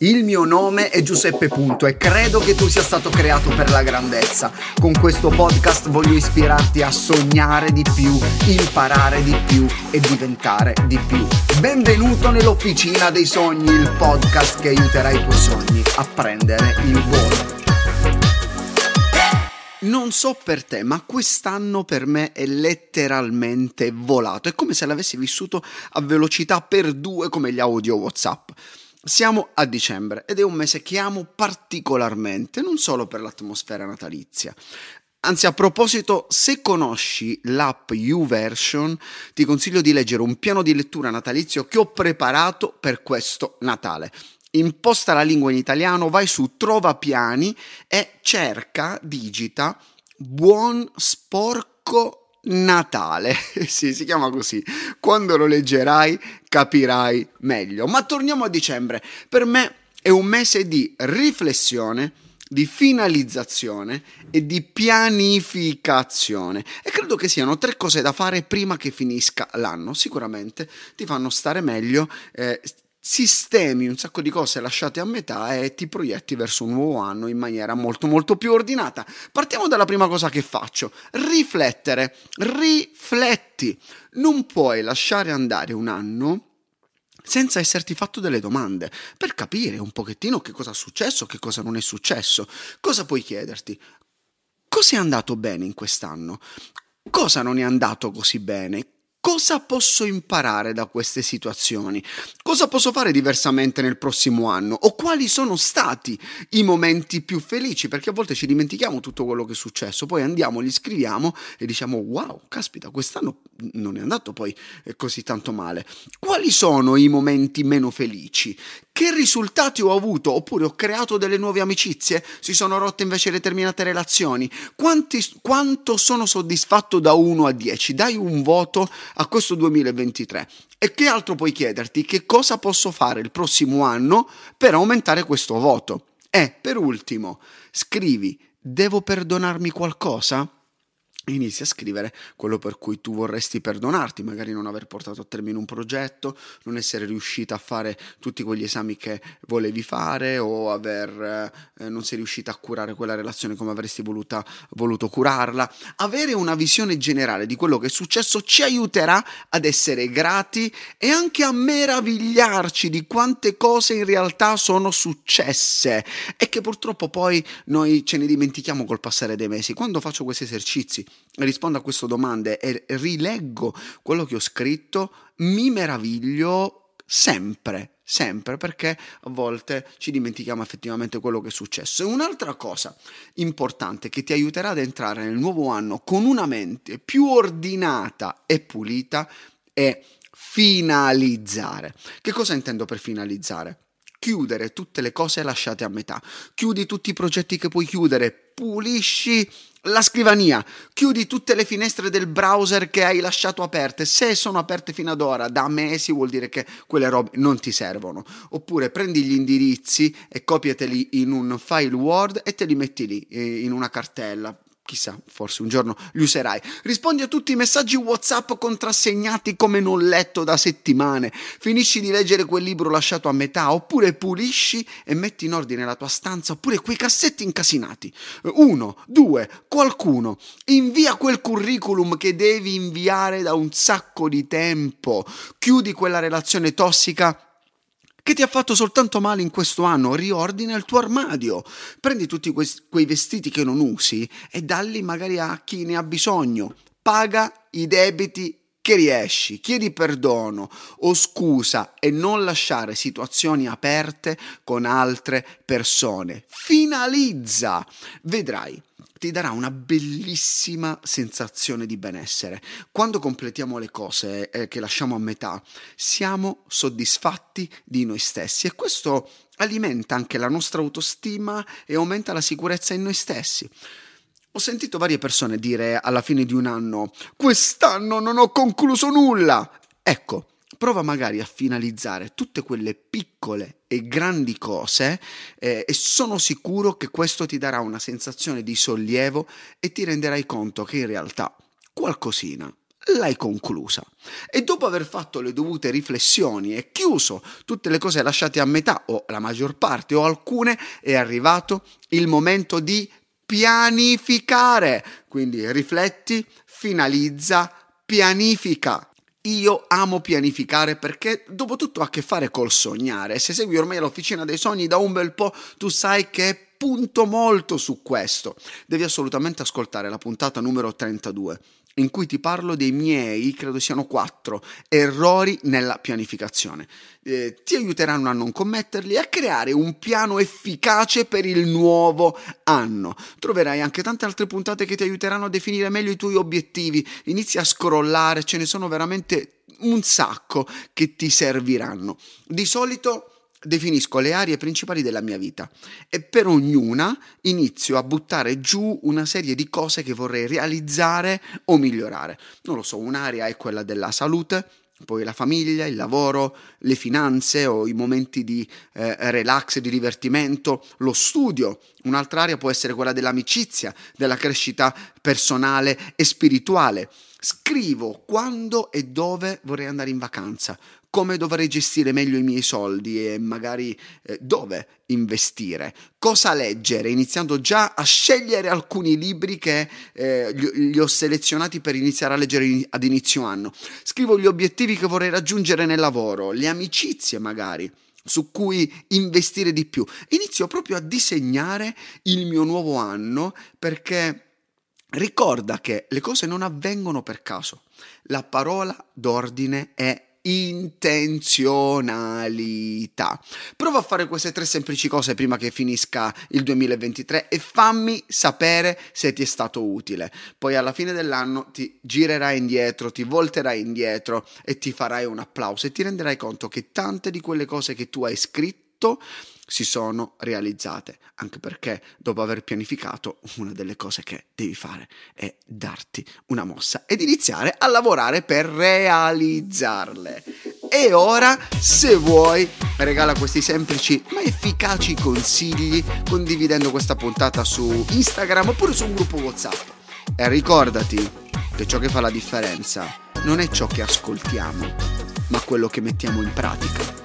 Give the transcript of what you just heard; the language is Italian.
Il mio nome è Giuseppe Punto e credo che tu sia stato creato per la grandezza. Con questo podcast voglio ispirarti a sognare di più, imparare di più e diventare di più. Benvenuto nell'Officina dei Sogni, il podcast che aiuterà i tuoi sogni a prendere il volo. Non so per te, ma quest'anno per me è letteralmente volato. È come se l'avessi vissuto a velocità per due come gli audio WhatsApp. Siamo a dicembre ed è un mese che amo particolarmente, non solo per l'atmosfera natalizia. Anzi, a proposito, se conosci l'app YouVersion, ti consiglio di leggere un piano di lettura natalizio che ho preparato per questo Natale. Imposta la lingua in italiano, vai su Trova Piani e cerca, digita buon sporco Natale. sì, si chiama così. Quando lo leggerai capirai meglio. Ma torniamo a dicembre. Per me è un mese di riflessione, di finalizzazione e di pianificazione. E credo che siano tre cose da fare prima che finisca l'anno. Sicuramente ti fanno stare meglio, eh, sistemi un sacco di cose lasciate a metà e ti proietti verso un nuovo anno in maniera molto molto più ordinata. Partiamo dalla prima cosa che faccio, riflettere, rifletti. Non puoi lasciare andare un anno senza esserti fatto delle domande per capire un pochettino che cosa è successo, che cosa non è successo. Cosa puoi chiederti? Cosa è andato bene in quest'anno? Cosa non è andato così bene? Cosa posso imparare da queste situazioni? Cosa posso fare diversamente nel prossimo anno? O quali sono stati i momenti più felici? Perché a volte ci dimentichiamo tutto quello che è successo, poi andiamo, li scriviamo e diciamo wow, caspita, quest'anno non è andato poi così tanto male. Quali sono i momenti meno felici? Che risultati ho avuto? Oppure ho creato delle nuove amicizie? Si sono rotte invece determinate relazioni? Quanti, quanto sono soddisfatto da 1 a 10? Dai un voto a questo 2023. E che altro puoi chiederti? Che cosa posso fare il prossimo anno per aumentare questo voto? E per ultimo, scrivi, devo perdonarmi qualcosa? Inizi a scrivere quello per cui tu vorresti perdonarti, magari non aver portato a termine un progetto, non essere riuscita a fare tutti quegli esami che volevi fare o aver, eh, non sei riuscita a curare quella relazione come avresti voluta, voluto curarla. Avere una visione generale di quello che è successo ci aiuterà ad essere grati e anche a meravigliarci di quante cose in realtà sono successe e che purtroppo poi noi ce ne dimentichiamo col passare dei mesi. Quando faccio questi esercizi rispondo a queste domande e rileggo quello che ho scritto, mi meraviglio sempre, sempre, perché a volte ci dimentichiamo effettivamente quello che è successo. E un'altra cosa importante che ti aiuterà ad entrare nel nuovo anno con una mente più ordinata e pulita è finalizzare. Che cosa intendo per finalizzare? Chiudere tutte le cose lasciate a metà. Chiudi tutti i progetti che puoi chiudere, pulisci la scrivania, chiudi tutte le finestre del browser che hai lasciato aperte. Se sono aperte fino ad ora da mesi, vuol dire che quelle robe non ti servono. Oppure prendi gli indirizzi e copiateli in un file Word e te li metti lì eh, in una cartella Chissà, forse un giorno li userai. Rispondi a tutti i messaggi WhatsApp contrassegnati come non letto da settimane. Finisci di leggere quel libro lasciato a metà, oppure pulisci e metti in ordine la tua stanza, oppure quei cassetti incasinati. Uno, due, qualcuno. Invia quel curriculum che devi inviare da un sacco di tempo. Chiudi quella relazione tossica che ti ha fatto soltanto male in questo anno, riordina il tuo armadio, prendi tutti que- quei vestiti che non usi e dalli magari a chi ne ha bisogno, paga i debiti che riesci, chiedi perdono o scusa e non lasciare situazioni aperte con altre persone. Finalizza, vedrai ti darà una bellissima sensazione di benessere. Quando completiamo le cose eh, che lasciamo a metà, siamo soddisfatti di noi stessi e questo alimenta anche la nostra autostima e aumenta la sicurezza in noi stessi. Ho sentito varie persone dire alla fine di un anno: Quest'anno non ho concluso nulla. Ecco, prova magari a finalizzare tutte quelle piccole e grandi cose eh, e sono sicuro che questo ti darà una sensazione di sollievo e ti renderai conto che in realtà qualcosina l'hai conclusa. E dopo aver fatto le dovute riflessioni e chiuso tutte le cose lasciate a metà, o la maggior parte, o alcune, è arrivato il momento di pianificare. Quindi rifletti, finalizza, pianifica. Io amo pianificare perché dopo tutto ha a che fare col sognare. Se segui ormai l'officina dei sogni da un bel po', tu sai che punto molto su questo. Devi assolutamente ascoltare la puntata numero 32 in cui ti parlo dei miei, credo siano quattro, errori nella pianificazione. Eh, ti aiuteranno a non commetterli e a creare un piano efficace per il nuovo anno. Troverai anche tante altre puntate che ti aiuteranno a definire meglio i tuoi obiettivi. Inizi a scrollare, ce ne sono veramente un sacco che ti serviranno. Di solito definisco le aree principali della mia vita e per ognuna inizio a buttare giù una serie di cose che vorrei realizzare o migliorare. Non lo so, un'area è quella della salute, poi la famiglia, il lavoro, le finanze o i momenti di eh, relax, di divertimento, lo studio. Un'altra area può essere quella dell'amicizia, della crescita personale e spirituale. Scrivo quando e dove vorrei andare in vacanza, come dovrei gestire meglio i miei soldi e magari eh, dove investire, cosa leggere, iniziando già a scegliere alcuni libri che eh, li, ho selezionati per iniziare a leggere ad inizio anno. Scrivo gli obiettivi che vorrei raggiungere nel lavoro, le amicizie magari su cui investire di più. Inizio proprio a disegnare il mio nuovo anno perché ricorda che le cose non avvengono per caso. La parola d'ordine è intenzionalità. Prova a fare queste tre semplici cose prima che finisca il 2023 e fammi sapere se ti è stato utile. Poi alla fine dell'anno ti girerai indietro, ti volterai indietro e ti farai un applauso e ti renderai conto che tante di quelle cose che tu hai scritto si sono realizzate, anche perché dopo aver pianificato una delle cose che devi fare è darti una mossa ed iniziare a lavorare per realizzarle. E ora, se vuoi, regala questi semplici ma efficaci consigli condividendo questa puntata su Instagram oppure su un gruppo WhatsApp. E ricordati che ciò che fa la differenza non è ciò che ascoltiamo, ma quello che mettiamo in pratica.